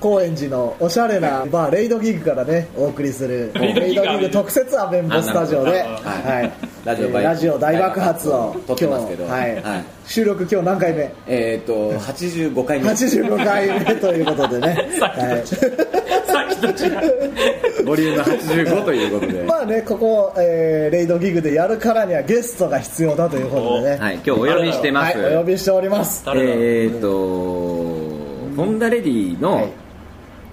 高円寺のおしゃれなバーレイドギグからねお送りするレイドギグレイドギグ特設アベンボスタジオで、はい。ラジオラジオ大爆発を撮ってますけど今日はい。はい。収録今日何回目？えっ、と85回目。85回目ということでね、はい、さっきと違う。ボリューム85ということで、まあねここ、えーレイドギグでやるからにはゲストが必要だということでね、はい、今日お呼びしてます、はい、お呼びしております。誰だえっ、とホンダレディの、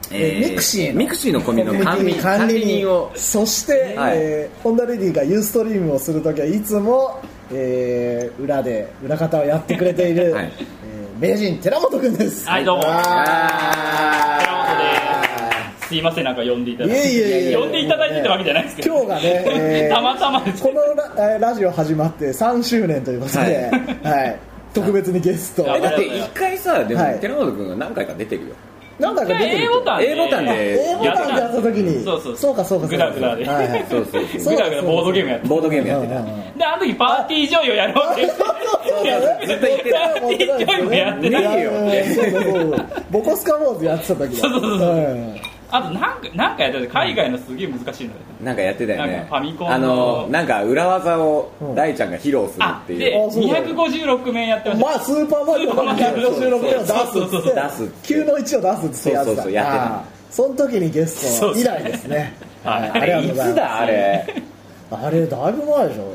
はいえミクシーの。ミクシーのコミュの管理管管理人。をそして、はい。えーホンダレディがユーストリームをするときはいつも、えー裏で裏方をやってくれている、はい。えー名人寺本くんです。はいどうも。あ寺本です。すいませんなんか呼んでいただいて。いえいえいえ。呼んでいただいてってわけじゃないですけど。今日がね、えー たまたまです。このラえーラジオ始まって3周年ということで、はい。特別にゲスト。はいえだって一回さでも、はい。寺本君が何回か出てるよ何回か出てる A ボタン A ボタンで。A ボタンでやった。時に。そうそう。そうかそうかそうか。グダグダで。はいはい。そうそうそう。グダグダボードゲームやってボードゲームやってた、であの時パーティージョイをやろうってずっと言ってた。パーティージョイもやってないよそうそうそう。ボコスカウォーズやってた時だ。そうそうそうあとなんかなんかやってて海外のすげえ難しいのよ。なんかやってたよなんねかファミコンの。あのなんか裏技をうん。大ちゃんが披露するっていう、あであそうだよ256面やってました。まあスーパーマリオの256年を出すっつって出すって9の1を出すってやってそうそうたそうやってた。あー。その時にゲスト以来ですね。ありがとうございます。いつだあれ？あれだいぶ前でしょ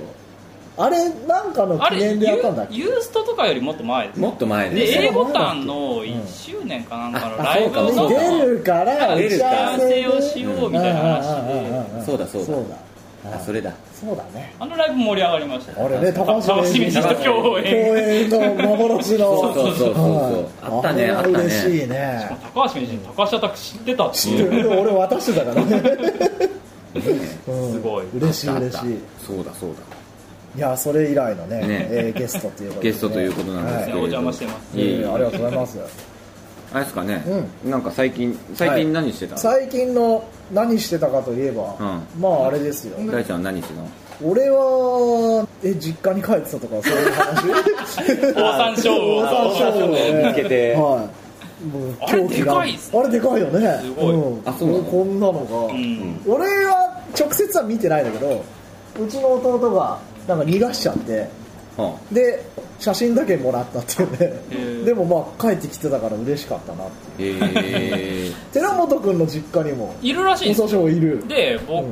あれなんかのあれ記念でやったんだっけ？ユーストとかよりもっと前ですもっと前でね A ボタンの1周年かなんかのあライブの出るから出るか打ち合わせをしようみたいな話で。そうだそうだ。そうだあそれだ。そうだね。あのライブ盛り上がりましたあれね高橋楽しみにし名人た。共共演演の幻の。そうそうそうそうそう。はいあったねあったね。嬉しいね。高橋名人高橋アタック知ってたって知っていうる。俺渡してたからね。うんすごい。嬉しい嬉しい。そうだそうだいやそれ以来のねね。えーゲストということでね。ゲストということなんですけれど、お邪魔してます。はいいえいえいやありがとうございます。あれですかね、なんか最近最近何してた、最近の何してたかといえば、うまああれですよ。大ちゃん何してたの？俺はえ実家に帰ってたとかそういう話？オオサンショウウオオオサンショウウオね見つけて。はい。もうあれ狂気が。でかいっすね。あれでかいよね。すごい。うん。あそうこんなのが、うん。俺は直接は見てないんだけどうちの弟がなんか逃がしちゃって。はで写真だけもらったっていうへねー。でもまあ帰ってきてたから嬉しかったなってえ 寺本君の実家にもいるらしいんですお訴訟いる。で僕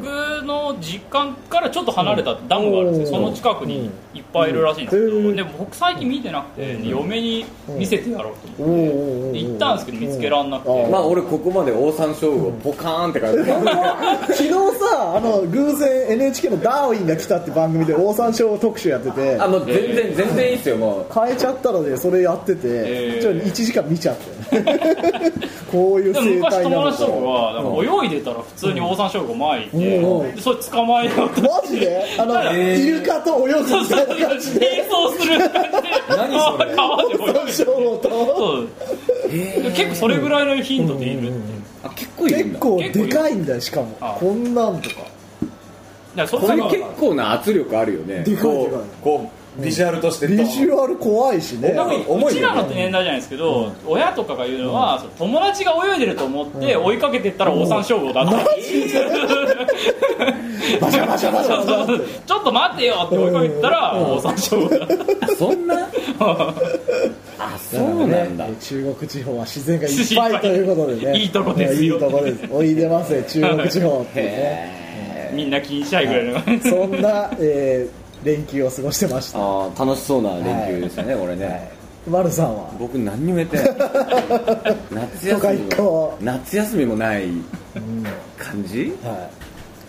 の実家からちょっと離れたダムがあるんですよ。その近くにいっぱいいるらしいんですけうん。どでも僕最近見てなくて嫁に見せてやろうと思って。行ったんですけど見つけらんなくて。うん。あまあ俺ここまでオオサンショウウオポカーンって感じ 昨日さあの偶然 NHK の「ダーウィンが来た」って番組でオオサンショウ特集やってて。あもう全然全然いいっすよ変えちゃったのでそれやってて、へー。ちょっと1時間見ちゃって。こういう生昔友態なの達とかがうんなんか泳いでたら普通にオオサンショウウオが前いてうん。うん。でそれ捕まえようとマジで？あの、イルカと泳ぐみたいな。感じで並走する。感じで何それ？川でオオサン泳いショウウオと。そう。で結構それぐらいの頻度でいる。だかあ結構いるん結だ構でかいんだよしかも。あ。こんなんとか。らそこれれ結構な圧力あるよね。でかいでかい。こうビジュアルとしてビジュアル怖いしね。多分重いよね。うちらの年代じゃないですけど、親とかが言うのは、その友達が泳いでると思って追いかけてったらオオサンショウウオだった、バシャバシャバシャバシャってちょっと待ってよって追いかけてったら、オオサンショウウオだったあそんな？あそうなんだ。ね中国地方は自然がいっぱいということでね。いいとこですよ。いいとこです。おいでますよ中国地方っていうね。へみんな気にしちゃいぐらいの。そんな、えー連休を過ごしてました。ああ楽しそうな連休でしたね、俺ね。丸さんは？僕何にもやってない。夏休みも夏休みもない感じ？はい。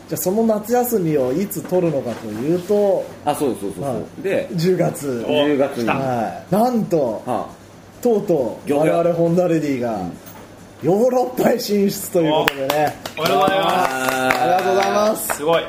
じゃあその夏休みをいつ取るのかというとあそうそうそうそう、はい。で10月。お10月に。来た。はい。なんとはとうとう我々ホンダレディがヨーロッパへ進出ということでね。おめでとうございまありがとうございますす。すごい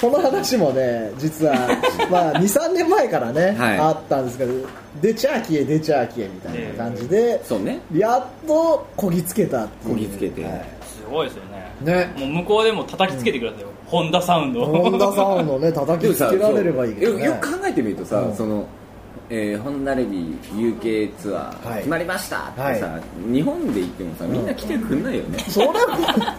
この話もね実は まあ23年前からね、はい。あったんですけど出ちゃあきえ出ちゃあきえみたいな感じで、そうね。やっとこぎつけたっていう。こぎつけて。はい。すごいですよね。ね。もう向こうでも叩きつけてくださいよ、ホンダサウンド。をホンダサウンドね 叩きつけられればいいけどね。よよく考えてみるとさ、うん。そのえーホンダレディ UK ツアー、はい。決まりましたってさ、日本で行ってもさみんな来てくんないよね、それ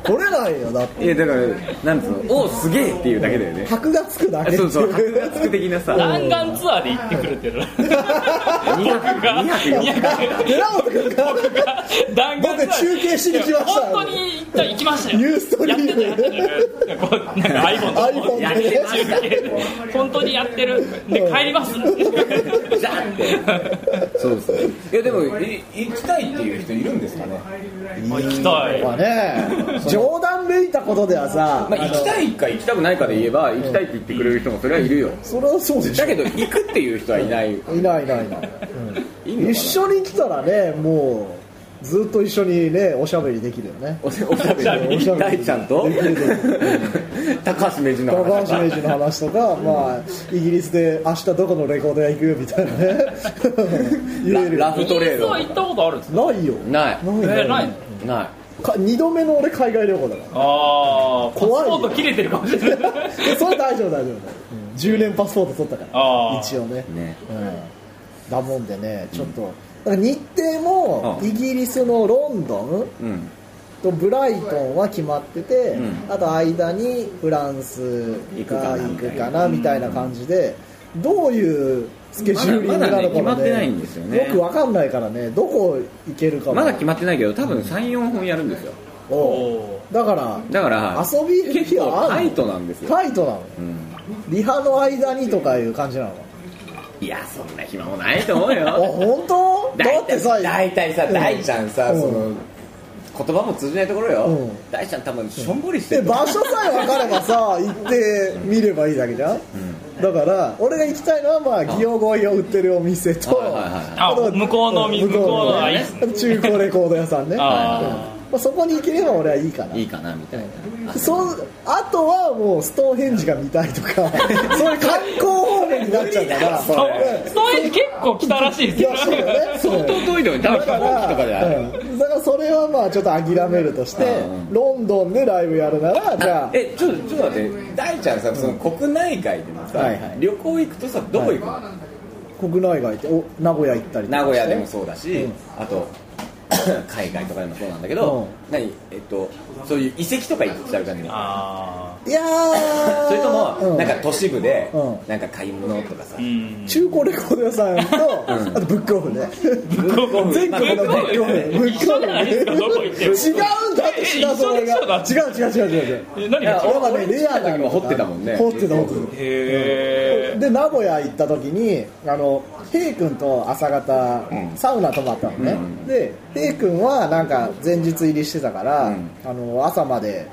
来れないよだって。いやだからなんつうのおおすげえっていうだけだよね。箔がつくだけそうそう箔がつく的なさ。弾丸ツアーで行ってくれてる僕が2泊寺本君が弾丸ツアー。僕中継しに来ました本当に行った行きましたよ。ユーストリームやってたやってたこうなんか iPhone とでやってました中継で。本当にやってる。で帰ります じゃーって。そうそういやでもい行きたいっていう人いるんですかね。行きたい。まあね冗談めいたことではさ、まあ、行きたいか行きたくないかで言えば行きたいって言ってくれる人もそれはいるよ。それはそうでしょ。だけど行くっていう人はいない。いないいない。いない、うん、な。一緒に来たらねもうずっと一緒にねおしゃべりできるよね。おしおしゃべり。おしゃべり大ちゃんと？高橋名人の高話橋名人の話とか、まあ、イギリスで明日どこのレコード屋行くよみたいなね。言えるラフトレード。スは行ったことあるんですか？ないよ。ない。えーない。のなか2度目の俺海外旅行だかああパスポ怖いート切れてるかもしれない。それ大丈夫大丈夫、うん、10年パスポート取ったから。一応ね。いね。うん、だもんでねちょっと、だから日程もうん。イギリスのロンドンうん。とブライトンは決まってて、うん。あと間にフランスが行くかなみたいな。感じでどういうスケジューリングなのかも、ねよね。よくわかんないからね。どこ行けるかも。まだ決まってないけど多分34本やるんですよ。おだからだから遊び結構タイトなんですよ、タイトなの？うん、リハの間にとかいう感じなの？いやそんな暇もないと思うあよ本当？だ大ってさ体大体さうん。大ちゃんさうん。その言葉も通じないところよ。うん。大ちゃん多分しょんぼりしてでる場所さえ分かればさ 行って見ればいいだけじゃん、だから俺が行きたいのはまあ擬音声を売ってるお店と、はいはい向こうのうん向こうの中古レコード屋さんね、うん。あまあ、そこに行ければ俺はいいかな。いいかなみたいな。そうあとはもうストーンヘンジが見たいとか そういう観光方面になっちゃうから。ストストーンヘンジ結構来たらしいですよ。そうだよね。相当遠いのに多分飛行機とかである。うん。だからそれはまあちょっと諦めるとして、うん。ロンドンでライブやるならじゃあ。えちょっとちょっと待って。大ちゃんさその国内外でもさ、はいはい。旅行行くとさどこ行くの、国内外ってお名古屋行ったりとかして。名古屋でもそうだし、うん。あと 海外とかでもそうなんだけど、何？えっとそういう遺跡とか行っちゃう感じ。あいやー。それとも、うん。なんか都市部で、うん。なんか買い物とかさ、あうん。中古レコード屋さんと、あとブックオフね。ブックオフ。全国のブックオフブッ一クオフ違うんだって品揃えが違う違う違う違う違う。え何が俺はねレアな時も掘ってたもんね。掘ってた掘ってたへで名古屋行った時にあの平君と朝方、うん。サウナ泊まったのね、うん。で平君はなんか前日入りしてたから、うん。あの朝まで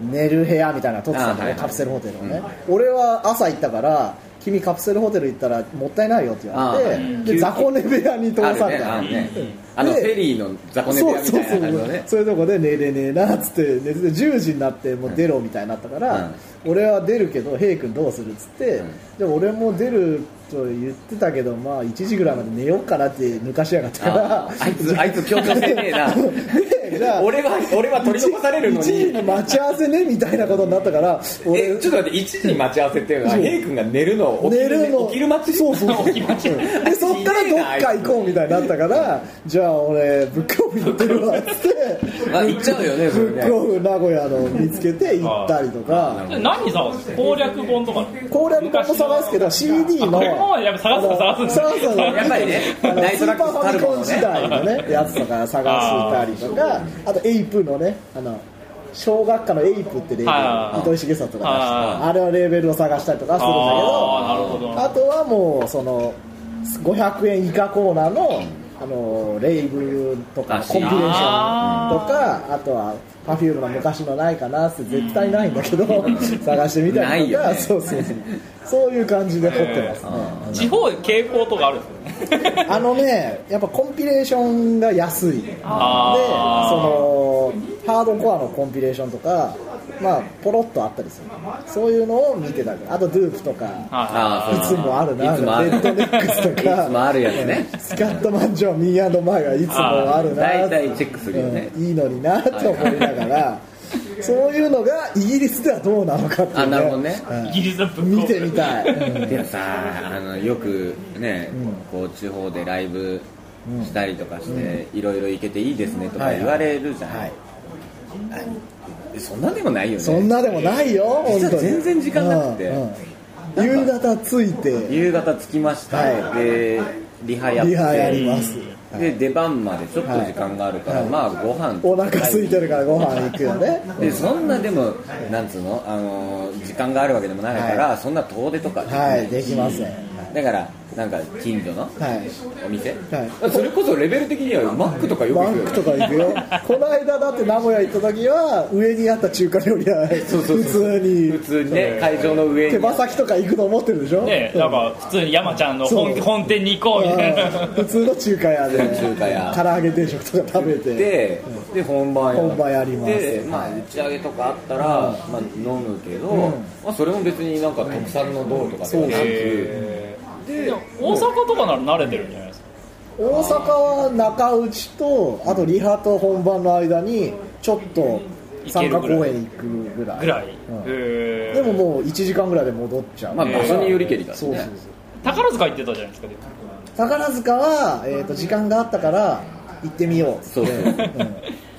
寝る部屋みたいなの取ってたのね、あはいはい。カプセルホテルをね、俺は朝行ったから君カプセルホテル行ったらもったいないよって言われて、あー。で雑魚寝部屋に通されたの。ねあるね。うん あのフでェリーの雑魚寝部屋みたいな感じのね。そういうとこで寝れねえなっつって寝てて10時になってもう出ろみたいになったから、俺は出るけど平君どうするっつって、うん。でも俺も出ると言ってたけどまあ1時ぐらいまで寝ようかなって抜かしやがったからああいつ あいつ協調性ねえな。でじゃあ。俺は俺は取り残されるの1時にに待ち合わせねみたいなことになったから俺えちょっと待って1時に待ち合わせっていうのは平君が寝るのを起き寝るの。起きる待ち。そうそうそう でそっからどっか行こうみたいになったからじゃあ俺ブックオフ行ってるわっつって。あ行っちゃうよねそれね。ブックオフ名古屋の見つけて行ったりとか。え何探す？攻略本とか？攻略本も探すけど CD の。あこれもやっぱ探すか探すんです探すのススーパーファミコン時代のねやつとか探したりとかあとエイプのねあの小学科のエイプってレー。ベはいル糸井重里が出したはいあれはレーベルを探したりとかするんだけどあとはもうその500円以下コーナーのあのレイブとかあコンピレーションとあかあとは Perfume の昔のないかなって絶対ないんだけど探してみたりとか、ね。そうそうそう。そういう感じで掘ってます。ね、地方傾向とかあるんですよね。あのねやっぱコンピレーションが安い。でそのハードコアのコンピレーションとかまあポロッとあったりする。そういうのを見てたりあとドゥープとかあいつもあるな。レッドネックスとか。いつもあるやつね。スカットマンジョンミーマイはいつもあるな。大体チェックするよね。うんいいのになと思いながら。そういうのがイギリスではどうなのかっていう、あなるほどね。うん。イギリス見てみたい、うん。でもさあのよくね、こう地方でライブしたりとかして、いろいろ行けていいですねとか言われるじゃん、はい。あそんなでもないよね。そんなでもないよ本実は当に。全然時間なくて。うんうん。夕方着いて。夕方着きました、はい。でリハやって。リハやります。で出番までちょっと時間があるから、はい。まあご飯。お腹空いてるからご飯行くよね。でそんなでもなんつうの、あのー時間があるわけでもないから、そんな遠出とかできなはいできません。だからなんか近所のはい。お店、はい。それこそレベル的にはマックとかよくバ行くよンクとか行くよ。この間だって名古屋行った時は上にあった中華料理屋。そうそう普通に。普通にね会場の上に。手羽先とか行くの思ってるでしょ？ねなんか普通に山ちゃんの本本店に行こうみたいな。うん普通の中華屋で。中華屋。唐揚げ定食とか食べて。でで本番本番やります。で、まあ、打ち上げとかあったら、まあ、飲むけど、まあ、それも別になんか特産のどうとかではなく、へーで大阪とかなら慣れてるんじゃないですか？大阪は中打ちとあとリハと本番の間にちょっと参加公演行くぐらい。ぐらい、うん。でももう1時間ぐらいで戻っちゃう。まあ、場所によりけりだしね。そうそうそう。宝塚行ってたじゃないですか宝塚は、えー、と時間があったから行ってみよう。っつってそう。そうそのうん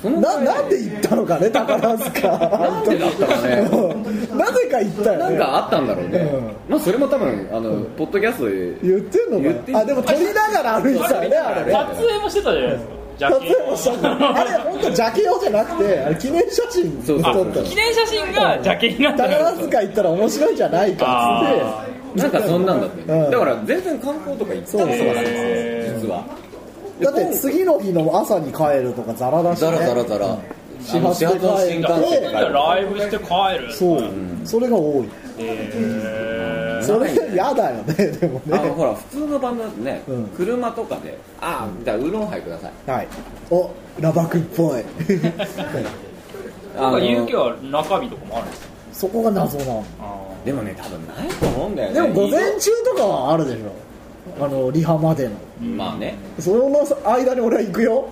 ななんで行ったのかね宝塚。なんでだったかね。うんなぜか行ったよね。なんかあったんだろうね、うん。まあそれも多分あの、ポッドキャストで言ってんの言ってんかなあでも撮りながら歩いてたよねあれね。撮影もしてたじゃないですか。ジャ撮ケ影もしたんだあれ本当ジャケ用じゃなくて あれ記念写真撮ったの。記念写真がジャケになってる宝塚行ったら面白いんじゃないかっってなんかそんなんだって、うん。だから全然観光とか行ったことなかったんですよ実はだって次の日の朝に帰るとかザラだし、ね、ザラザラザラ、始発で帰るあの始発の新幹線でライブして帰る。そう、それが多い。へー。それ嫌だよねでもね。あのほら普通のバンドだとね、うん。車とかでああじゃあウーロンハイください。はい。おラバクっぽい。なんかあの勇気は中日とかもあるんですかそこが謎なの。あでもね多分ないと思うんだよね。でも午前中とかはあるでしょあのリハまでの。まあね。その間に俺は行くよ。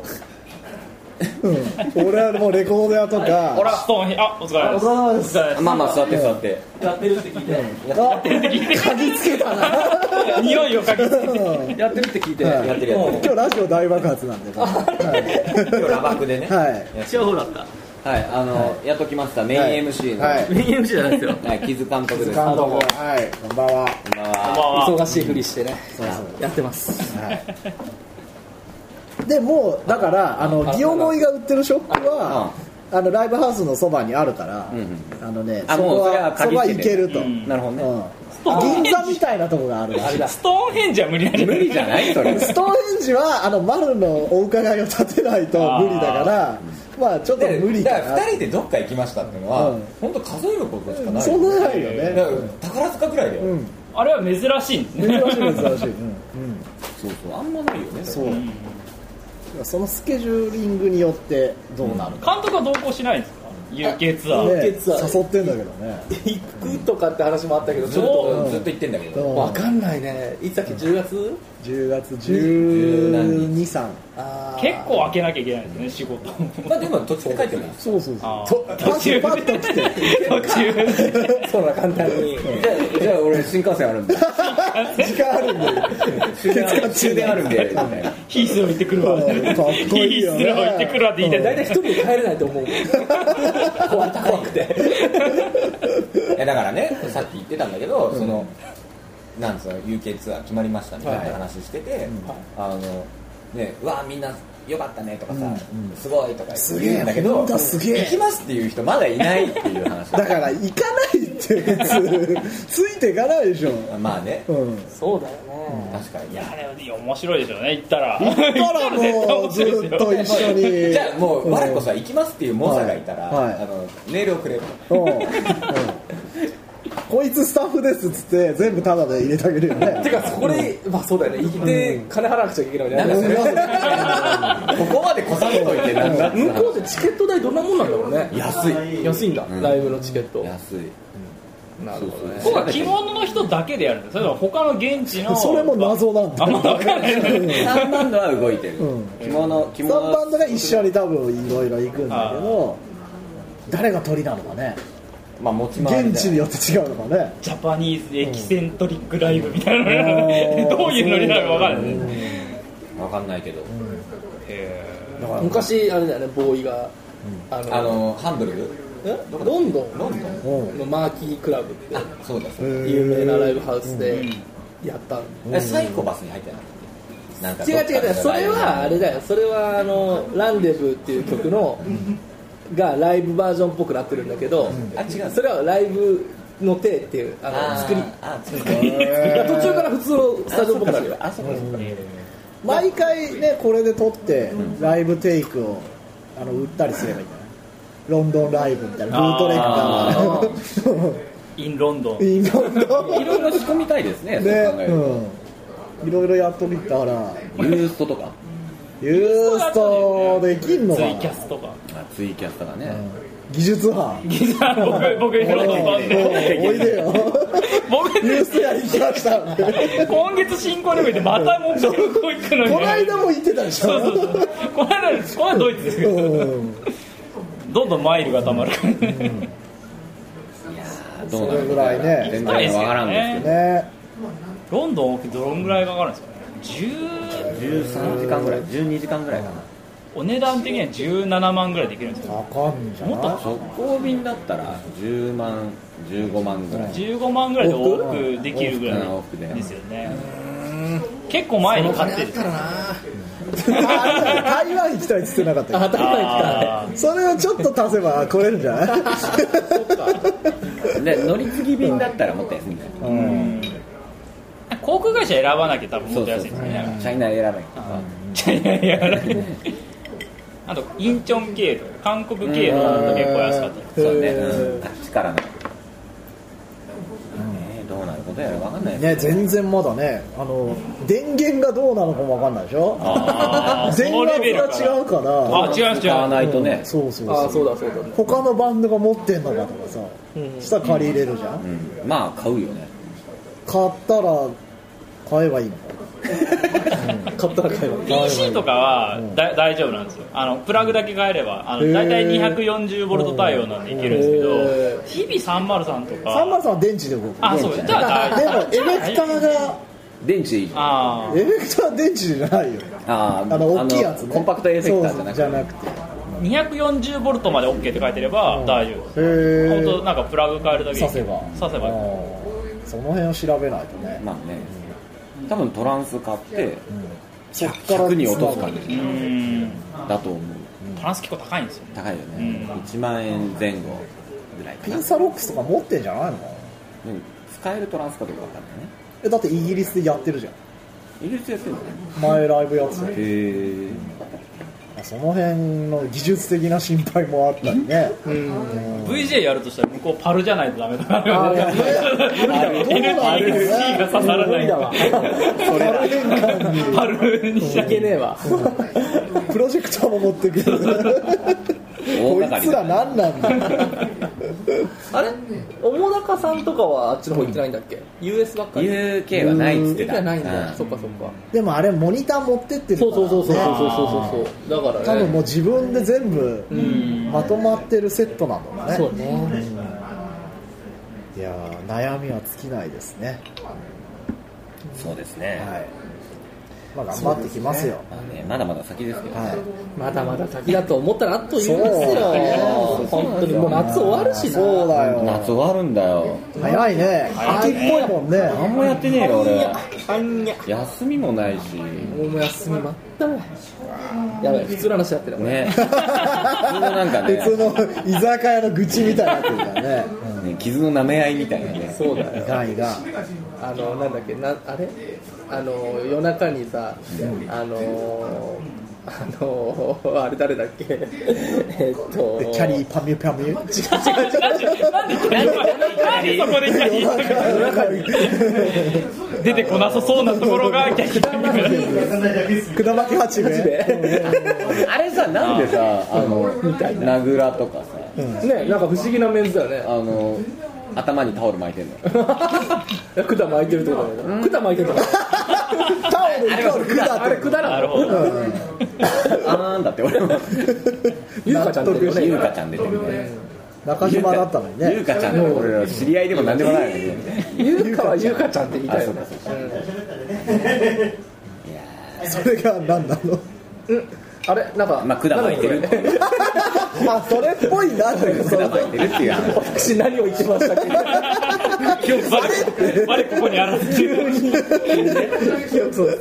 うん。俺はもうレコード屋とーか。ほらストーンヘあお疲れ様です。お疲れ様です。お疲れ様です。まあまあ座って座って。やってるって聞いて。あ鍵つけたな。匂いを嗅ぎつけて。うん。やってるって聞いて。はいやってるやってる。今日ラジオ大爆発なんで。は い今日ラバクでね。はい。幸せだったはいあのやっときました。メイン MC の。ははい。いメイン MC じゃないですよ。木津監督です。監督。はい。こんばんは。こんばんは。忙しいふりしてね。そうそう。やってます。はい。でもうだからあのギオゴイが売ってるショップはあのライブハウスのそばにあるから、うんあのねそこははそこは行けると、うん。なるほどね。うん銀座みたいなとこがある。らしいストーンヘンジは無理なんじゃない無理じゃないそれ。ストーンヘンジはあの丸のお伺いを立てないと無理だからまあちょっと無理かな。2人でどっか行きましたっていうのは、うん。本当数えることしかない。そんなないよだねから宝塚ぐらいだよ、うん。あれは珍しいんですね。珍しい珍しい、うん。うん、そうそうあんまないよね。そう。そのスケジューリングによってどうなるか、監督は同行しないんですか？UK ツアー、ね、ツアー誘ってんだけどね。行くとかって話もあったけどちょっとずっと言ってんだけど、う。んわかんないね。いつだっけ？10月？10月12、3あー。結構開けなきゃいけないですね仕事。まあでも途中で書いてもいいそうそうそう。途中パッと来て。途中そんな簡単に。じゃあじゃあ俺新幹線あるんで。時間あるんで。終電ある。んで。ヒースロー行ってくるわ。うん。かっこいいよね。ヒースロー行ってくるわって言いたい大体一人で帰れないと思う怖くて。いやだからねさっき言ってたんだけど、そのなんつうの UK ツアー決まりましたみたいな話してて、あのねうわみんなよかったねとかさ、すごいとかすげえ言うんだけど本当すげえ。行きますっていう人まだいないっていう話だから。行かないって普通。ついていかないでしょ。まあね。うん。そうだよね。確かに。いやでも面白いでしょうね。行ったら。行ったらもうずっと一緒に。じゃあもううん我こさ行きますっていう猛者がいたら、はいはい。あのメールをくれる。うん。うんこいつスタッフですっつって全部タダで入れてあげるよね。てかそこでまあそうだよね。行って金払わなくちゃいけないよねなんかそれここまでこさんといてなんだって。向こうでチケット代どんなもんなんだろうね。安い。安いんだ。ん。ライブのチケット。安い。なるほどね。僕は着物の人だけでやるんですそれとも他の現地のそれも謎なんだ。あんま分かんない。3バンドは動いてる、うん。着物着3物バンドが一緒に多分いろいろ行くんだけど誰が鳥なのかねまあ持ち回り現地によって違うのかね。ジャパニーズエキセントリックライブみたいなのうん。どういうノリなのか分からない、わかんないけど。へだから。昔あれだよねボーイがあのあのハンブルロンドン？ロンドン。うんのマーキークラブって。そうだそうだ。有名なライブハウスでやった。サイコパスに入ってなか違う違う違う。それはあれだよそれはあの「ランデブー」っていう曲のがライブバージョンっぽくなってるんだけどあ違う。それはライブの手っていうあの作り。あ作り。いや途中から普通のスタジオっぽくなるよ。毎回ねこれで撮ってライブテイクをあの売ったりすればいいんじゃない？ロンドンライブみたいなブートレッカーインロンドンインロンドンいろいろ仕込みたいですねね。うん。いろいろやっとみたら。ユーストとかユーストできんのかな？ツイキャスとか。あツイキャスとかね。技術班僕僕インロンドンファンでおいでよ僕ユーストやりに来ました今月新婚旅行でまたもう旅行行くのにこの間も言ってたでしょそうそうそうこの間この間ドイツですけどうんどんどんマイルがたまるからどうなるそれぐらいね全然わからんですけどねロンドン往復どのぐらいかかるんですかね10 13時間ぐらい12時間ぐらいかな。お値段的には17万ぐらいできるんですよ高いんじゃない？直行便だったら10万15万ぐらい。15万ぐらいで往復できるぐらいで。すよね。結構前に買ってる あ台湾行きたいっつってなかったっあ台湾行きあけそれをちょっと足せば超えるんじゃないで乗り継ぎ便だったらもっと安いんだようんー航空会社選ばなきゃ多分もっとそうそうそう。安いですよねチャイナ選ばないいやいやい。やあとインチョン経路韓国経路だと結構安かったりそうねうんあっちからのねどうなることやらわかんない。ですね全然まだね。あの電源がどうなのかもわかんないでしょ？電圧が違うから。あ違う違う。買わないとね。そうそうああそそううだそうだ。他のバンドが持ってんのかとかさ、うん。したら借り入れるじゃん、うん。まあ買うよね。買ったら買えばいいの？か 買ったら買えば PC とかはだ大丈夫なんですよ。あのプラグだけ変えればあの大体240ボルト対応なんでいけるんですけどへ日々303とか。サンマルさんは電池で動くあそう。じゃあ大でもエフェクターが電池いい。あエフェクターは電池じゃないよ。あーあの大きいやつね。あのコンパクトエフェクターじゃなくて。そうじゃなくて。あ240ボルトまで OK って書いてれば大丈夫へえ本当なんかプラグ変えるだけでさせば。させば。その辺を調べないとね。まあね多分トランス買ってそっから100に落とす感うじんだと思う。トランス結構高いんですよ高いよね。1万円前後ぐらいかな。ピンサロックスとか持ってんじゃないの？うん使えるトランスかどうかわかんないね。えだってイギリスでやってるじゃん。イギリスやってるのね。前ライブやってたよへえその辺の技術的な心配もあったりね、VJ やるとしたら向こうパルじゃないとダメだからね無理だわどうなる NTSC が刺さらないそれパルにしいけねえわプロジェクターも持ってくるこいつら何なんだ？あれ？桃高さんとかはあっちの方行ってないんだっけ？US ばっかり？UK はないっつってた。じゃないんだ。うん。そっかそっか。でもあれモニター持ってってるから。そうそうそうそうそうねそうそうそう。だからね。多分もう自分で全部うん。まとまってるセットなんだろうね。そうね。いやー悩みは尽きないですね。そうですね。はいまあ頑張ってきますよ。まあねまだまだ先ですけど。はい。まだまだ先だと思ったらあっという間ですよ。よ本当にもう夏終わるしな。そうだよ。夏終わるんだよ。早いね。秋っぽいもんね。何もやってねえよ俺。休みもないし。もう休みまったねやばい普通の話やってるね。普通のなんかね。別の居酒屋の愚痴みたいになってるからねね傷の舐め合いみたいなね。そうだよいかんいかんあのなんだっけなあれ？あの夜中にさ、あのあのあれ誰だっけ？えっと。でキャリーパミュパミュなんでそこでキャリー出てこなさそうなところがキャリーくだまき八兵衛あれさなんでさあの名倉とかさねなんか不思議なメンズだよね。あの頭にタオル巻いてんの。管巻いてるってことだよ。ね管巻いてるとかタオルイコールくだあれ管なのあーんだって俺も。ゆうかちゃんってるよね。ゆうかちゃん出てるね。中島だったのにね。ゆうかちゃんって俺ら知り合いでも何でもないのにゆうかはゆうかちゃんって言いたいよね。それが何なの？うんあれ？なんかまあ管巻いてる。あそれっぽいな。という管巻いてるっていう。話私何を言ってましたっけ？今日バレバレここにあらせてるそう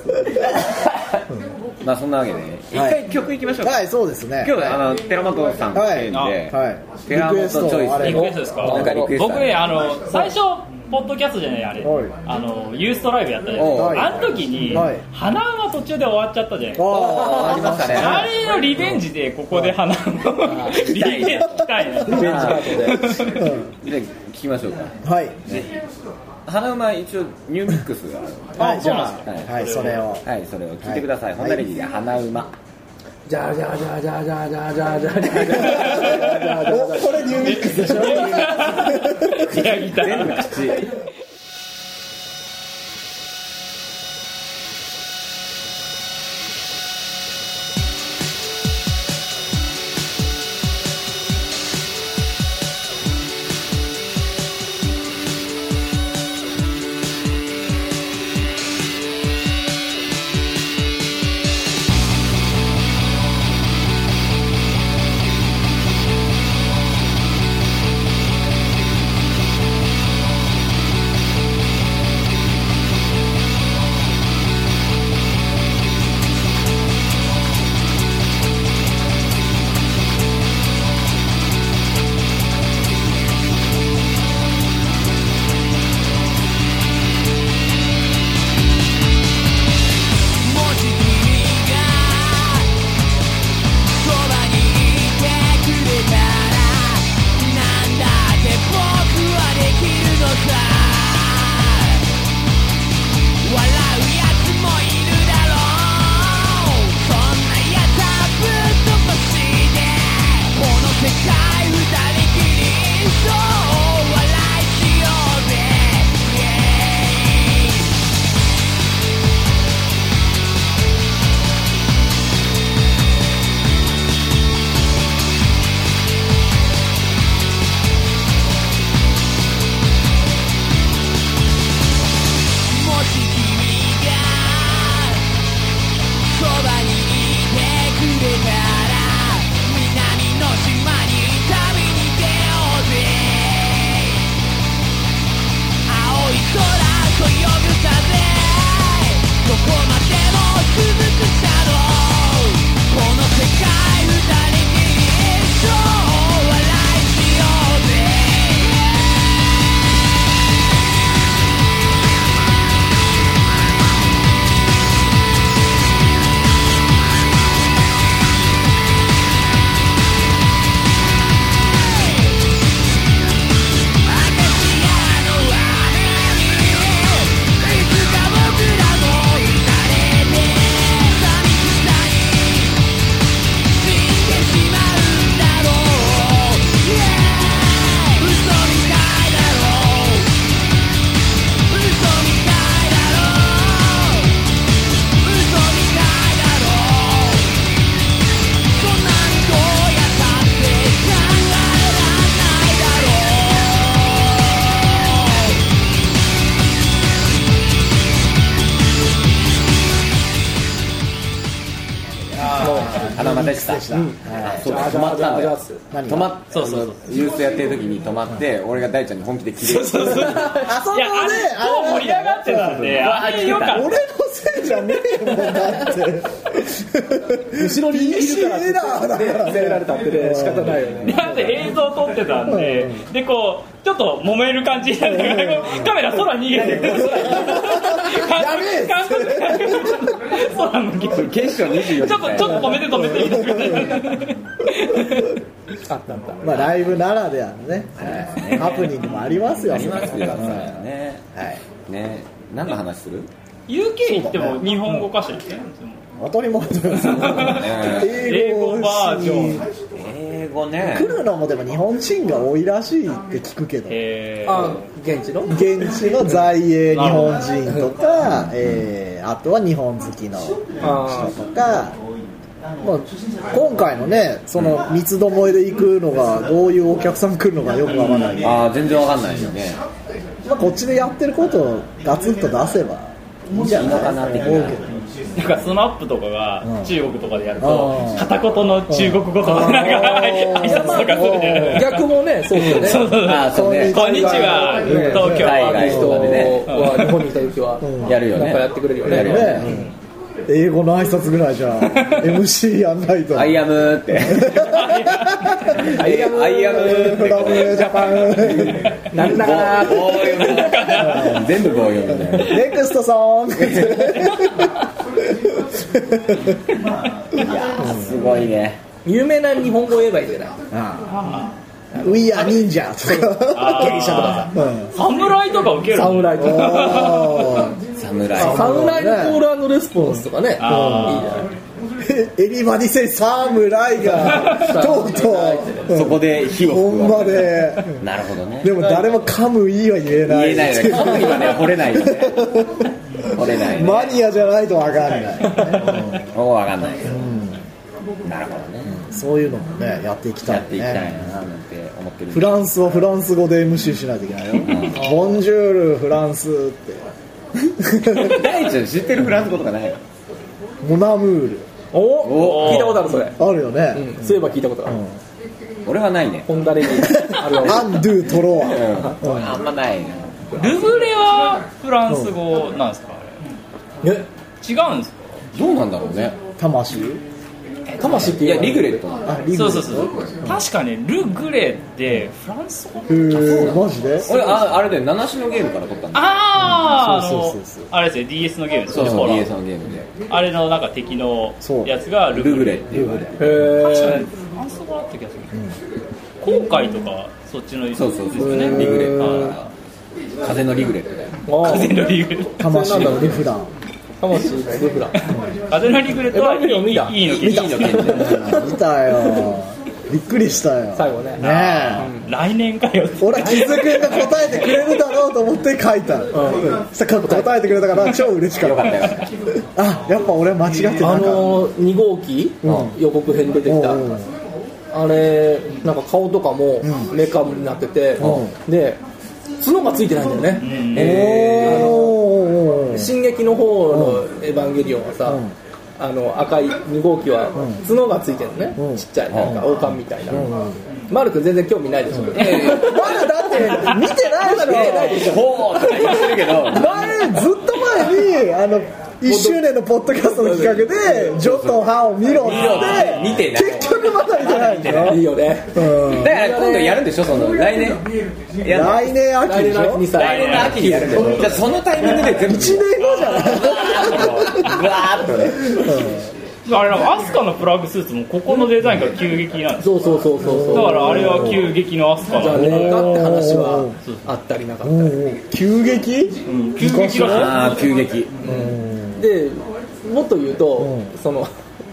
まあそんなわけでね。一はい回曲いきましょうか。はいそうですね。今日あの寺本さん来てんで。はい。寺本チョイス。リクエストですか？なんかリクエスト僕ねあの最初ポッドキャストじゃないあれ。はい。あのユーストライブやったじゃない。ですかあの時にはい。花馬途中で終わっちゃったじゃない。ですかあありましたね。あれのリベンジでここで花馬をリベンジしたいな。リベンジカードで。じゃあ聞きましょうか。あはい。花馬一応ニューミックスがある。はいじゃはい。あはいそれを。はいそれを聞いてください、はい。ホンダレディで花馬じゃあじゃじゃじゃじゃじゃじゃじゃじゃじゃじゃこれニューミックスでしょ全部口そうだ止まったんだよまっそうそうそうユースやってる時に止まって俺が大ちゃんに本気で切れる。あそこでいやあれあこう盛り上がってたんであれよかった。俺のせいじゃねえもんだって後ろにいるから PC エラーだからね責められたってね仕方ないよねなんで映像撮ってたんで、でこうちょっと揉める感じになって、カメラ空逃げて、こう空やべえ監督空向けて、決勝24ちょっとちょっと止めて止めて。あったあった。まあライブならではのねハプニングもありますよ。ありますよね。はい。ね。何の話する？UK 行っても日本語歌詞ですね。当たり前だよ。英語バージョン。英語ね。来るのもでも日本人が多いらしいって聞くけど。えー。あ現地の？現地の在英日本人とか、えーあとは日本好きの人とか。まあ、今回のねその三つどもえで行くのがどういうお客さん来るのかよくわからない。あ全然わかんないよね。まあ、こっちでやってることをガツンと出せばいいんじゃない。のかな的な思うけどなんかスマップとかがうん。中国とかでやるあとー片言の中国語とかでなんか挨拶とかするじゃない逆もねそうですよね。そうそうそう。あーそうね。こんにちは。うん東京。海外人とかでね。は日本にいた時はうん。やるよね。なんかやってくれるよね、英語の挨拶ぐらいじゃ MC やんないと。 I am って I am。I am。from Japan。なんだかな全部棒読みだ next song いやーすごいね。有名な日本語言えばいいんじゃない「We are ninja」とか。ゲイシャとかさ、うん。侍とか受けるの？侍とか。お侍侍のコールレスポンスとかね。いいじゃあない。ー エリバディセイ侍が とうとう。そこで火をほんまで。なるほどね。でも誰もカムイは言えない。言えないカムイはね掘れないよね。掘れないね。マニアじゃないと分かんない、もうわかんない。けどなるほどね。そういうのもねやっていきたいやっていきたいなねなんて思ってる。フランスはフランス語で MC しないといけないよ「ボンジュールフランス」って。大ちゃん知ってるフランス語とかない「モナムールおお聞いたことあるそれ」あるよね、うん。そういえば聞いたことある。俺はないね。ホンダレディあるわ。アンドゥトロワうん。あんまないねルブレはフランス語なんですか？あれえ？違うんですか？どうなんだろうね。魂？魂っていやリグレットそうそうそう。確かねルグレってフランス語。マジで？俺ああれで七種のゲームから撮ったんだああそうそうそうそう。あれですよ。DS のゲームそうそう DS のゲームであれのなんか敵のやつがルルググレレっていう。へー。確かに。フランス語だった気がする。航海とかそっちのそうそうそう。リグレ風のリグレットだよ。あー。風のリグレ魂。のリフラン。魂。のリフラ風のリグレットはいいの見たよ びっくりしたよ。最後ね。ねえ。来年かよ俺はキズ君が答えてくれるだろうと思って書いた。の、そしたら答えてくれたから超嬉しかった。あやっぱ俺間違ってなか。あの2号機予告編に出てきた。うん。あれなんか顔とかもメカになっててで角がついてないんだよね。おー。進撃の方の「エヴァンゲリオン」はさ、あの赤い2号機は角がついてるのね、うん。ちっちゃいなんか王冠みたいな、マル君全然興味ないでしょ、まだだって見てないだろ見てないでしょ。ほーとか言ってるけど。前ずっと前にあの1周年のポッドキャストの企画で「ジョと歯を見ろ」って。見てない。結局まだ見てないでしょ？いいよねうん。だから今度やるんでしょ？その来年。来年秋来でしょ？来年の秋にやるんでしょじゃあそのタイミングで全部。1年後じゃない。ぐわーっとねあれなんかアスカのプラグスーツもここのデザインが急激なんですよ。そうそうそうそうそう。だからあれは急激のアスカじゃあなんでね。えかって話はあったりなかったり。急激？急激がああ急激でもっと言うと、その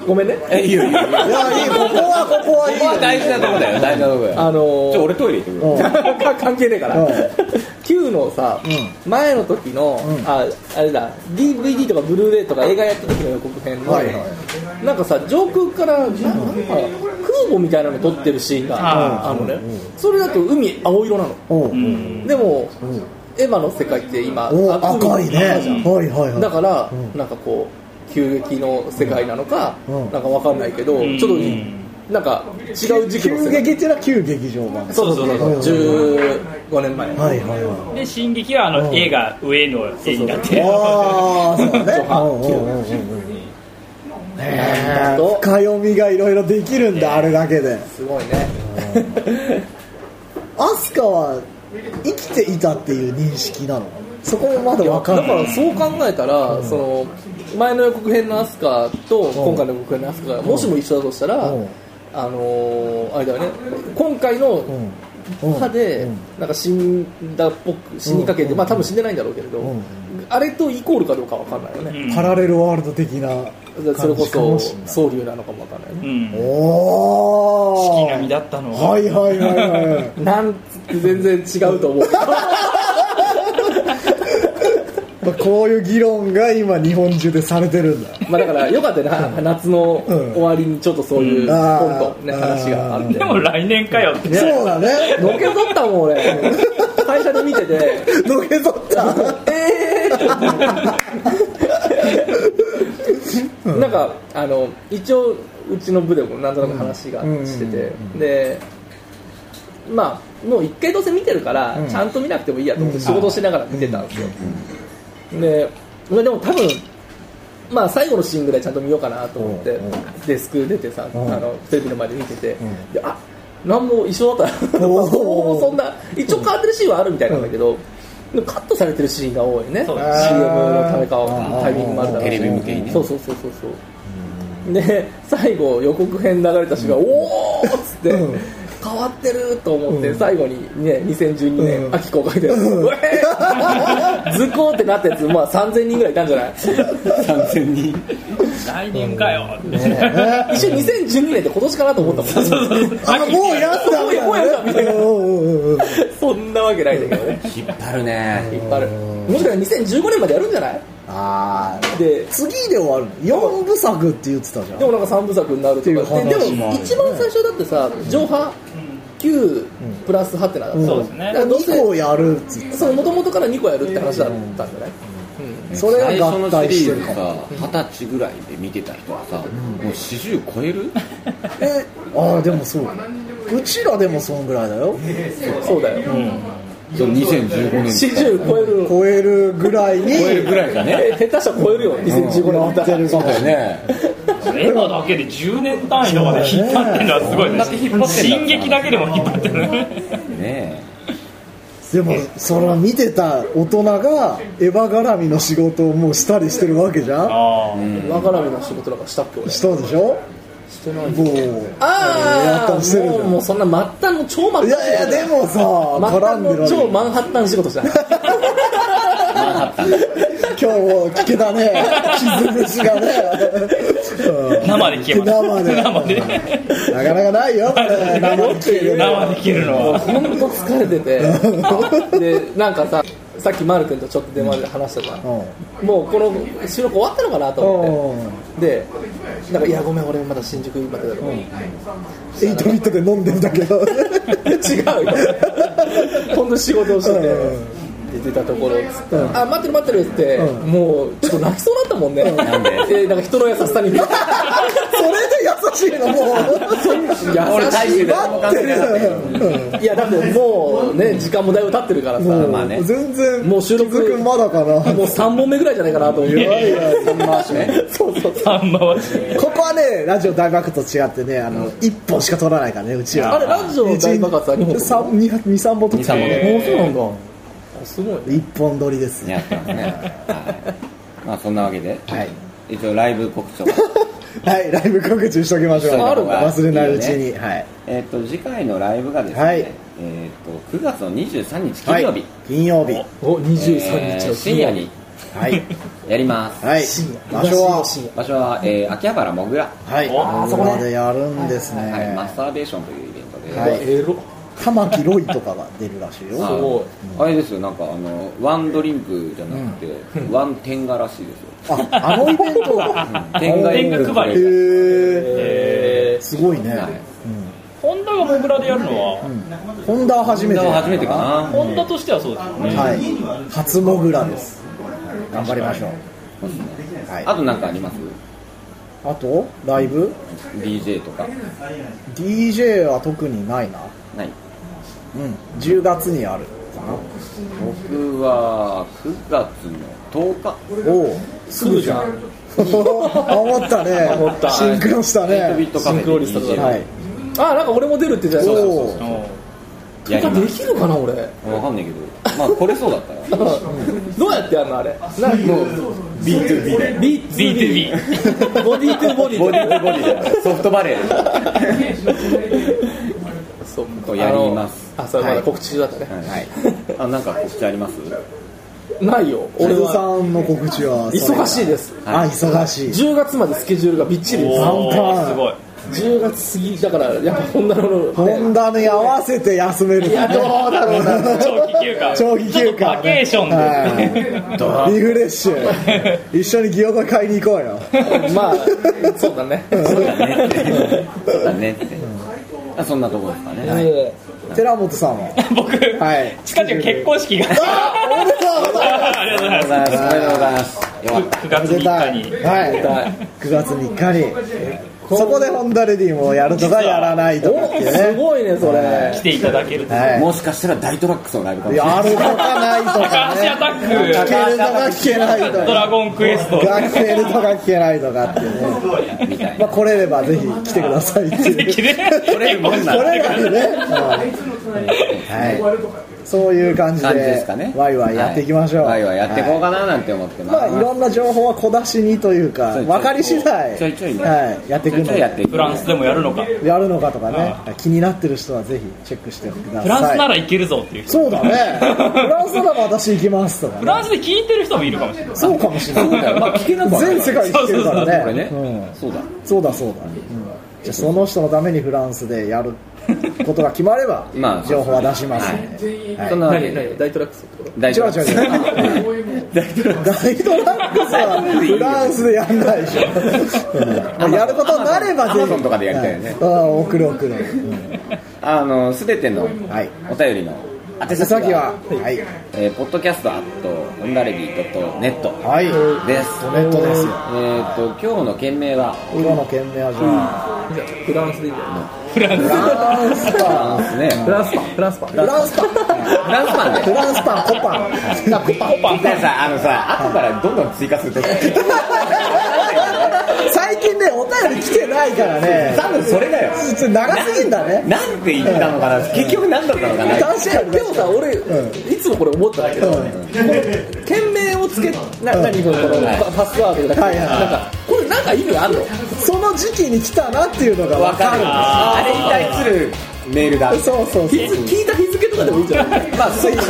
ごめんね。えいいよいいよいやいいここはここはいいここは大事なとこだよ大事なとこだよ。あのーちょ俺トイレ行ってくる。か関係ねえから、うん。Q のさ、前の時の、ああれだ DVD とかブルーレイとか映画やった時の予告編の、はいはなんかさ上空からななんか空母みたいなの撮ってるシーンがあのね、それだと海青色なの。うんうんでも、エヴァの世界って今赤いね。海赤じゃん。はいはいはい。だから、なんかこう急激の世界なのか、うん。なんかわかんないけど、ん。ちょっとなんか違う時期の急世界激っていうのは旧劇場版そうそうそう。そううん15年前、はいはいはで進撃はあの絵が上の絵になっていああそうだね。そううんうんうんうん。ねえ深読みがいろいろできるんだあれだけで。すごいね。アスカは生きていたっていう認識なの？そこもまだ分かだかんない。らそう考えたら、その前の予告編のアスカと今回の予告編のアスカがもしも一緒だとしたら、うん。あのーあれだよね。今回のうん。うん。歯でうん。なんか死んだっぽく死にかけて、まあ多分死んでないんだろうけれど、うんあれとイコールかどうかわかんないよね、うん。パラレルワールド的なそれこ感じかそ総流なのかもわかんないようね、んおお月並みだったのは。はいはいはいはい。なんつって全然違うと思う。まあこういう議論が今日本中でされてるんだ。まあだからよかったよな夏の終わりにちょっとそういうポうん。ンとねあー話があって。でも来年かよって。そうだね。のけぞったもん俺。会社で見てて。のけぞった なんかあの一応うちの部でもなんとなく話がしてて、でまあもう一回どうせ見てるから、うん。ちゃんと見なくてもいいやと思って仕事しながら見てたんですよ、でまあでも多分まあ最後のシーンぐらいちゃんと見ようかなと思って、うんデスク出てさ、うん。あのテレビの前で見てて、ん。であなんも一緒だった。なおー。ほ ぼそんな一応変わってるシーンはあるみたいなんだけど、カットされてるシーンが多いね。そう CM のためかうんタイミングもあるだろうし。テレビ向けにね。そうそうそうそうそう。で最後予告編流れた瞬間、おおっつって、うん変わってると思って、うん。最後にね2012年、うん。秋公開で、うえー図工ってなったやつ、まあ、3000人ぐらいいたんじゃない？3000人。来年かよ。って一瞬2012年って今年かなと思ったもん。あもうやったもうやもうやったみたいな。うんうんうんうんそんなわけないんだけどね。引っ張るね。引っ張る。もしかしたら2015年までやるんじゃない？ああで次で終わる4部作って言ってたじゃん。でもなんか3部作になるとかででも一番最初だってさ上波9プラスハテナだった、そうですねだから2個やるっつってその元々から2個やるって話だったんじゃない、それが合体してるかのシリーズさ二十歳ぐらいで見てた人はさ、もう40超えるえああでもそううちらでもそんぐらいだよそうだよ、その2015年40超える超えるぐらいに超えるぐらいだねえ下手したら超えるよ2015年またってるかもそうだよねエヴァだけで10年単位とかで引っ張ってるのはすごいどんだけ引っ張ってんだ。進撃だけでも引っ張ってるね。でもそれを見てた大人がエヴァ絡みの仕事をもうしたりしてるわけじゃん。ああ。わからみの仕事なんかしたっけ俺。したでしょ？してない。もうやったああもうもうそんな末端の超末端いやいやでもさ末絡端のんでる超マンハッタン仕事じゃない今日も聞けたね。傷節がね。うん。生で聞けます。生で。生で。なかなかないよ生で聞ける生で聞けるのは。本当疲れてて。でなんかささっき丸君とちょっと電話で話したじゃん、もうこの収録終わったのかなと思って。でなんかいやごめん俺まだ新宿までだろ、8ビットで飲んでんだけど 違うよ。本当に仕事をしてて、うんで出たところっつって、あ待ってる待ってるっつって、うん。もうちょっと泣きそうだったもんね、なんで？えなんか人の優しさに。それで優しいのもう。俺優しい。大して何も関係なかったよいやだってもうね時間もだいぶ経ってるからさ。もうまあね。全然もう収録まだかな。もう3本目ぐらいじゃないかなと思っていやいや回しねそうそう3回しここはねラジオ大爆発と違ってねあの1本しか撮らないからねうちはあれラジオ大爆発は2本23本撮って二三本ねおそうなんだあすごいね。1本撮りですやってますね、はい、まあそんなわけで、はい。一応ライブ告知を。はいライブ告知しときましょう。忘れないうちいいにはい。えっと次回のライブがですね、はい。えっと9月の23日金曜日、金曜日。お23えー日。の深夜に。はい。やります、はい。深夜。場所は？場所は、えー秋葉原もぐら、はい。おそこまでやるんですはい、ねマスターベーションというイベントで、はい。エロ玉木ロイとかが出るらしいよ。あれですよ。なんかあのワンドリンクじゃなくて、ワン天下らしいですよ。ああのイベントが。天下天下配りへええすごいね。はい。ホンダがモグラでやるのは、ホンダは初めて。初めてかな。ホンダとしてはそうですよね、はい。初モグラです。頑張りましょう。はい。あと何かあります？あと？ライブ？DJ とか。DJ は特にないな。ないうん。10月にある。か僕は9月の10日。なおおすぐじゃん。思ったね。思った。シンクロした8ビねシンクロリストだはい。あなんか俺も出るって言ってたよ。おおでやります。きるかな俺。わかんないけど。まあ来れそうだったら どうやってやるのあれ？なもう B2B で。B2B ボディートゥボディボディーとボディソフトバレーそうとやります。あそれまだ告知中だったね、はい。あなんか告知あります？ないよ。俺俺はさんの告知は忙しいです。あ忙しい。10月までスケジュールがびっちりです。ごい。10月過ぎだからやっぱホンダの。ホンダに合わせて休める。いやどうだろうな。長期休暇。長期休暇。バケーションで。はい。リフレッシュ。一緒にギョーザ買いに行こうよ。まあそうだね。そうだねそうだねって。あそんなとこですかね。え寺本さんは？僕はい。近々結婚式が。あおめでとうございます。ありがとうございますおめでとうございます。よかっます9月3おめでたい日に。はい9月3日にそこでホンダレディもやるとかやらないとかっていうすねごいねそれ。来ていただけるとはたもしかしたら大トラックスのライブかもしれない。やるとかないとかね。高橋アタック聞けるとか聞けないとドラかゴンクエスト。が聞けるとか聞けないとかっていうね。まあ来れればぜひ来てくださいっていう。来れるもんこれがね、はい、そういう感じ感じでですかね。ワイワイやっていきましょう、はい。ワイワイやっていこうかななんて思ってまあいろんな情報は小出しにというか分かり次第ちょいちょいね。はい、やっていくのちょいちょいやっていくフランスでもやるのか。やるのかとかね気になってる人はぜひチェックしてください。フランスならいけるぞっていう。人そうだね。フランスなら私行きますとか、ね、フランスで聞いてる人もいるかもしれない。そうかもしれない。まあ聞けな全世界行ってるからね。そうだ。そうだそうだ、うん。じゃあその人のためにフランスでやることが決まればまあ情報は出します。そんな大トラックス大違う違う違う。大トラックスはフランスでやんないでしょ、うん。やることになればぜひとかでやりたいよね。はいああ送る送る、うん。あのすべてのはい。お便りの宛手先は？は、はい。えー、ポッドキャストアットホンダレディドットネットはい。です。ネットですよ。えっ、と今日の件名は？今日の件名はじゃあ、じゃあフランスでいいんじゃないフランス。フランスパンですねフランスパン。フランスパン。フランスパン。フランスパンでフランスパンコパン。なコパン。パン。でさあのさ後からどんどん追加すると最近ねお便り来てないからね。多分それだよ。長すぎんだね。なんて言ったのかな。結局何だったのかな。確かに。でもさ俺、いつもこれ思ったんだけど、件名をつけな何このはい。パパスワードだはいはい。なんかこれなんか意味あんの？その時期に来たなっていうのが分かるんです。あれに対するメールだ。そうそう聞いた日付とかでもいいんじゃない？まあそうい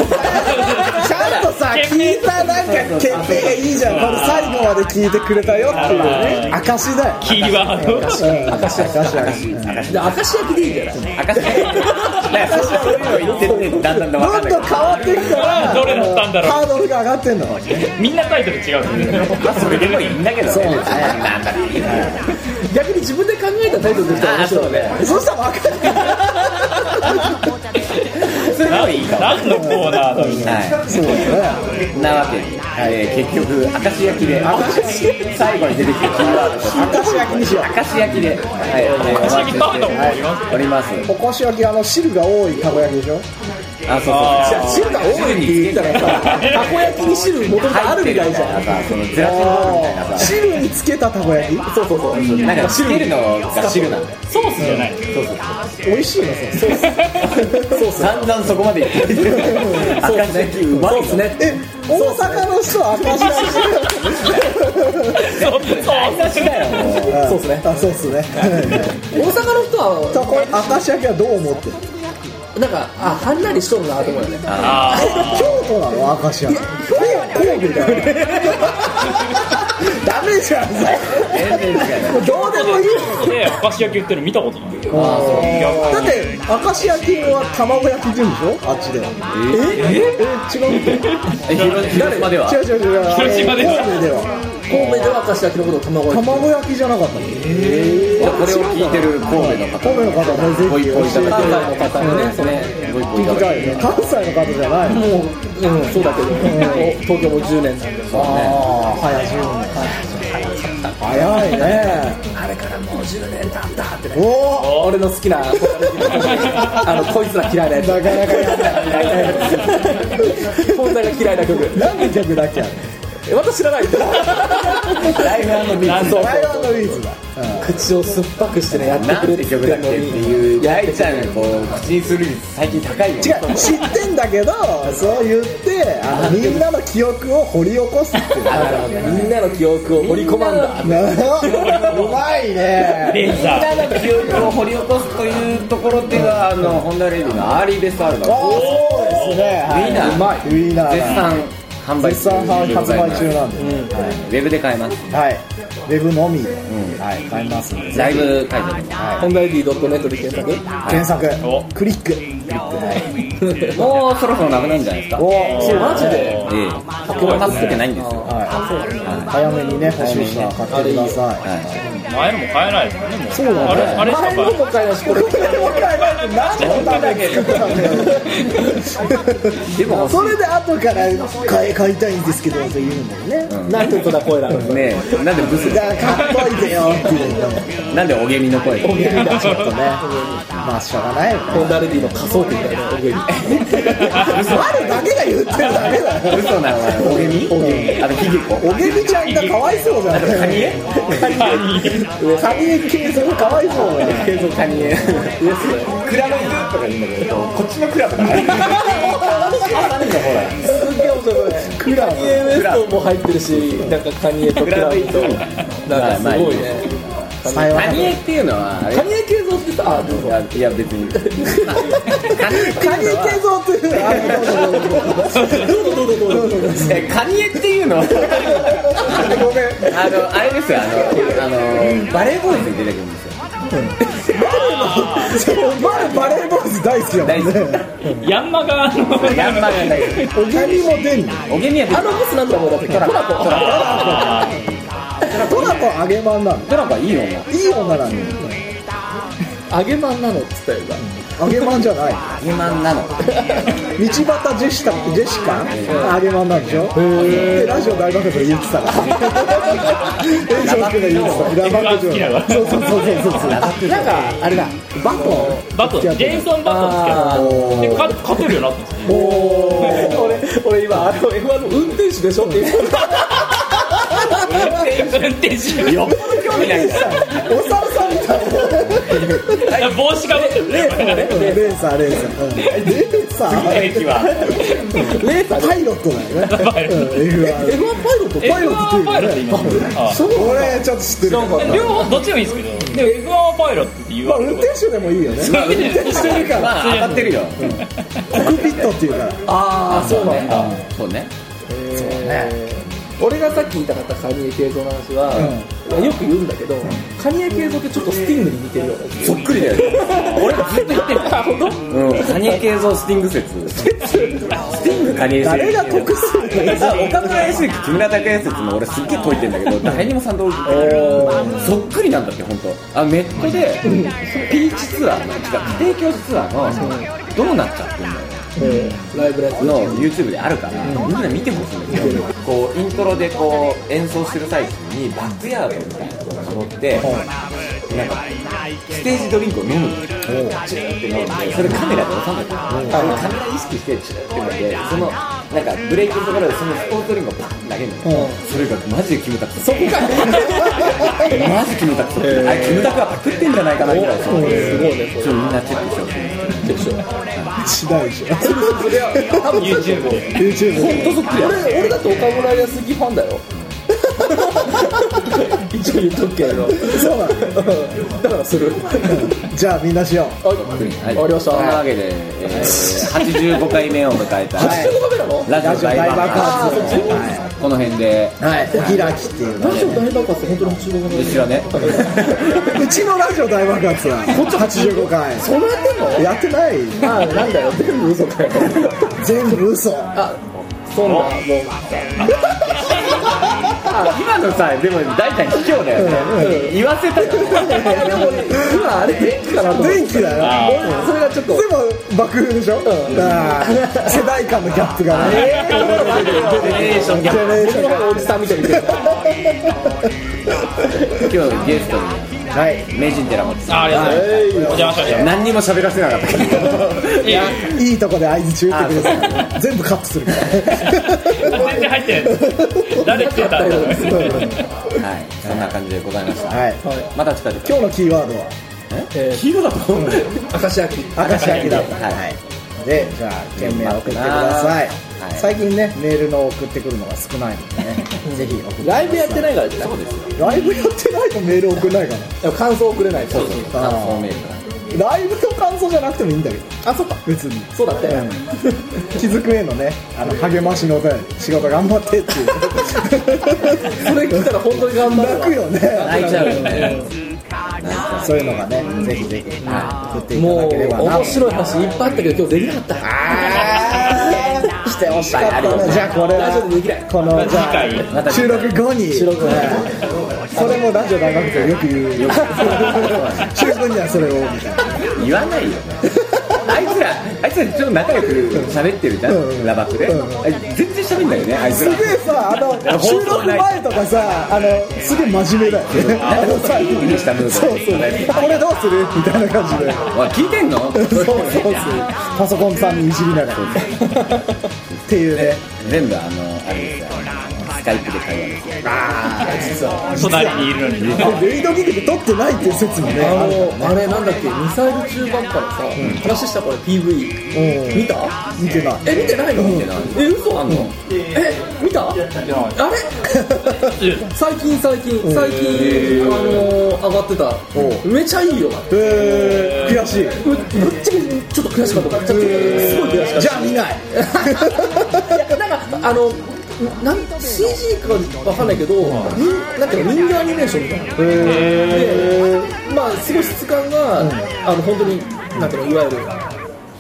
さ聞いたなんか決定がいいじゃん。これ最後まで聞いてくれたよっていうね。証だよ。キーワード。証証証じゃあ明石焼きでいいんじゃない明石だからそういうのを言ってってだんだんだん分かんないどんどん変わっていくからどれだったんだろうハードルが上がってんのみんなタイトル違うもんそれでもいいんだけど逆に自分で考えたタイトルできたら面白いねそしたら分かるそれでもいいかも何のコーナーだろうはい。そうだねなわけ。で、えー結局明石焼きで。最後に出てきたキーワード明石焼きにしよう。明石焼きで、はい、明石焼き食べたことります。おこし焼きあの汁が多いたこ焼きでしょ？あそうそう汁が多いって言ったらさたこ焼きに汁もともとあるみたいじゃん。さそのゼラチンボールみたいなさ。汁につけたたこ焼き？そうそうそう。なんか汁るのが汁なんだよ。ソースじゃない。美味しいのそれ。そう散々そこまで言ってる。明石焼きうまいそう。ですね。え大阪の人は明石焼きそうそう。台無しだよ。もうそう。っすねあそうっすね。大阪の人は明石焼きはどう思ってる？なんかあはんなりしとるなと思うよね。あ京都なの明石焼き神戸だよダメじゃん全然違うどうでもいいあで明石焼き売ってるの見たことない。だって明石焼きは卵焼きって言うんでしょ？あっちでは。ええ違う？広島では。違う違う違う。広島では神戸では明石焼きのことを卵焼き。卵焼きじゃなかったのじゃあこれを聞いてる神戸の方神戸の方はぜひ。関西の方もね聞きただい関西の方じゃないのもう、うん、そうだけど、東京も10年なんでああ早10年早いね。あれからもう10年経ったってね。おお俺の好きなあのこいつら嫌いなやつ。なかなかやが 嫌いな曲。なんで曲だっけあれえ私知らない。ライフビーツそうライオンのリーズだ。口を酸っぱくしてねやってくれってて曲だっけっていう。や大ちゃんこう口にする率最近高いよね。違う。知ってんだけどそう言ってみんなの記憶を掘り起こすっていう。みんなの記憶を掘り込まんだ。なうまいね。みんなの記憶を掘り起こすというところっていうのはあのホンダレディのアーリーベストアルバム。そうですね。ウィーナー。うまい。ウィーナーだ。絶賛販売絶賛発売中なんで、ウェブで買えますはい、はい、ウェブのみ。で、ん。はい、買えます。んでライブ会場でホンダレディ .net で検索。検索お。クリック。もうそろそろなくなるんじゃないですか？お。マジで？ええ。発売ってないんですよ。はい、早めにね欲しい人は買ってください。は前のも買えないですもんねもう。そうなんだあれあれしか前のも買いなしこれ。これも買えないと何のために作ったんだよいでもそれで後から買い買いたいんですけどって言うんだよね、なんてことだ声なのねえなんでブスじゃあ買っといてよっていうねなんでおげみの声おげみだちょっとねまあしょうがないよね。ホンダレディの仮想機みたいなお上に悪だけが言ってるだけだよ嘘なのおげみおげみ？あのヒゲコおげみちゃんがかわいそうじゃないカニエカニエ系それかわいそうだよケイゾカニエクラブとか言うんだけどこっちのクラブだねすっげえ面白いクラニエウエストも入ってるしなんかカニエとクラブ。となんかすごいねさようならカニエっていうのはあれ。カニエ系像ってさあどうぞいや別に。カニエっていうのは系像っていうのはえカニエっていうのはあのあれですよあのあのバレーボーイズに出てくるんですよ。バレバレーボーイズ大好きやもんね。ヤンマがヤンマが大好おげみも出んの？きおげみは別あのボスなんだもんだって。トラコトラコ揚げまんなの？ドラゴンはいい女。いい女なの揚げまんなのっつったよ。今揚げまんじゃない。揚げまんなの。道端ジェシカジェシカ？揚げまんなんでしょ？でラジオ大爆笑で言ってたから言ってたラバクジョそうそうそうそうそう。なんかあれだ。バトン？バトン。ジェイソン・バトンつけてで勝勝てるようになったんですよ 俺俺今あの F1 の運転手でしょって言って運転手。よっぽど興味ないんだよお猿さんみたいな帽子かぶってるねレーサーレーサーうんレーサー駅はレーサーパイロットだよねうん F1 F1 パイロットパイロットっていうパイロット言いますあ俺ちょっと知ってる両方どっちでもいいですけどでも F1 はパイロットって言まあ運転手でもいいよねまあ運転してるからまあ当たってるよコクピットっていうからああそうなんだ。そうね俺がさっき言いたかったカニエ系像の話は、よく言うんだけど、カニエ系像ってちょっとスティングに似てるよねそっくりだよ。俺ずっと言ってるあ本当うん。カニエ系像スティング説。スティングカニエ説。誰が得する？のさ岡村康之木村拓哉説も俺すっげえ解いてんだけど誰にも賛同そっくりなんだって本当あネットでピーチツアーの違う家庭教師ツアーのどうなっちゃってんだよライブのやつの YouTube であるから、みんな見てほしいんですよ、こうイントロでこう演奏してる最中にバックヤードみたいなのが乗って、なんかステージドリンクを飲むの。チューって飲んでそれカメラで収めてる、それカメラ意識してチューって飲んでそのなんかブレーキのところでそのスポーツドリンクをパッて投げるの、それがマジでキムタクそこか。マジキムタクそっくりあれキムタクはパクってんじゃないかなぐらいす。ごいねちょっとみんなチェックしてほしいですしないでしょ。多分 YouTube で YouTube 本当そっくり俺俺だって岡村康之ファンだよ一応言っとくけどそう。なのだからするじゃあみんなしよう。はい。はい、わかりましたそんなわけで、えー、85回目を迎えた、はい。85カメなのラジオ大爆発この辺で。はい。お開きっていうのラジオ大爆発って本当に85カメうちはね。うちのラジオ大爆発は。85回。そんなやってんの？やってない。あなんだよ。全部嘘かよ。全部嘘。あそんなもう今のさでも大体卑怯だよね、言わせたよいやでも今あれ電気かなと思電気だよそれがちょっとでも爆風でしょ、あー世代間のギャップがね、ジェネレーションギャップおじさんみたいに言って今日ゲストに。はい。名人寺本さあありがとうございます。お邪魔しました。ん何にも喋らせなかったけど。いや。いいとこで合図中ってくれた全部カットするから。全然入ってない。誰来てたはい。そんな感じでございました、はい。また近々今日のキーワードは？え？黄色だと思うんだよー明石焼き。明石焼きだった。はい。でじゃあ件名送ってください、はい。最近ねメールの送ってくるのが少ないのでねぜひライブやってないからじゃない？そうですよ。ライブやってないとメール送んないかな。でも感想送れないそう感想メー。ルライブの感想じゃなくてもいいんだけど。あそっか。別に。そうだって、気づくへのね。あの励ましのね仕事頑張ってっていう。それ聞いたら本当に頑張るわ泣くよね。泣いちゃうよね。そういうのがねぜひぜひ。振っていたもうだければな。面白い話いっぱいあったけど今日できなかったしてほしかったねじゃあこれラジオでできない。このじゃ収録後に。収録後それもラジオ大学生よく言う。よ収録後にはそれをみたいな。言わないよ。あいつらあいつらちょっと仲良く喋ってるじゃん、うんラバックで、うんあ全然喋んないよねあいつら。すげえさあの収録前とかさあのすげえ真面目だよね。あのさピリピリしたムードそうそう。これどうする？みたいな感じで。聞いてんの？そうそうそう。パソコンさんにいじりながらっていうね。全部あのあれですよ。スカイプで会話ですよああ実は隣にいるのにレイドギグで撮ってないっていう説もね。あのあれなんだっけミサイル中ばっかのさ、話したこれ PV うん。見た？見てない。え見てないの？見てない？え嘘あんの、え見た？あれ？最近最近最近、あの上がってた。めちゃいいよえー。悔しい。ぶぶっちゃけちょっと悔しかった。すごい悔しかった。じゃあ見ない。いやなんかあのなん CG かわかんないけど、人なんていうの人形アニメーションみたいな。でまあすごい質感が、あの本当になんていうのいわゆる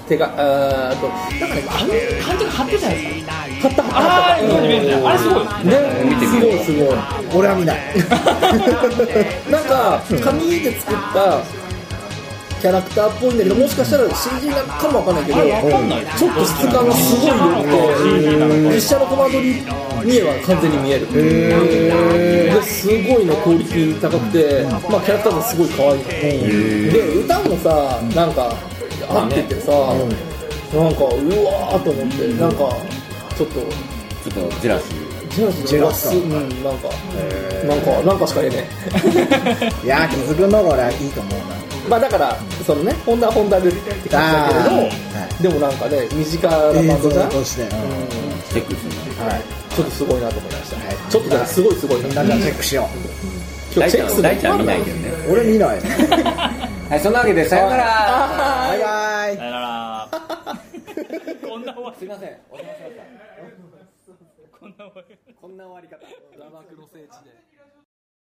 手があとなんかね監督貼ってたやつ貼った貼った。あれすごい。ねすごいすごい。俺は見ない。なんか紙で作ったキャラクターっぽいんだけどもしかしたら CG なのかもわかんないけどちょっと質感がすごい良くて実写のコマ撮り見えは完全に見える。ですごいねクオリティ高くて、まあ、キャラクターもすごい可愛い。ので歌もさなんか合っててさ、なんかうわーと思ってなんかちょっとちょっとジェラシー。ジェラスうんなんかなんかなんかしか言えねえ。いやー気づくのが俺はいいと思うなまあだからそのねホンダはホンダでって感じだけれど、でもなんかね身近なバン映ドじゃん。うんチェックするのはい、ちょっとすごいなと思いました、ちょっとねすごいすごいなみんなじゃあチェックしよ今大ちゃ日チェックするん大ちゃん見ないけどね。う俺見ない。はいそんなわけでさよなら。バイバイ。さよなら。こんな終わすいません。お邪魔しました。こんな終わり。こんな終わり方。ラバクの聖地で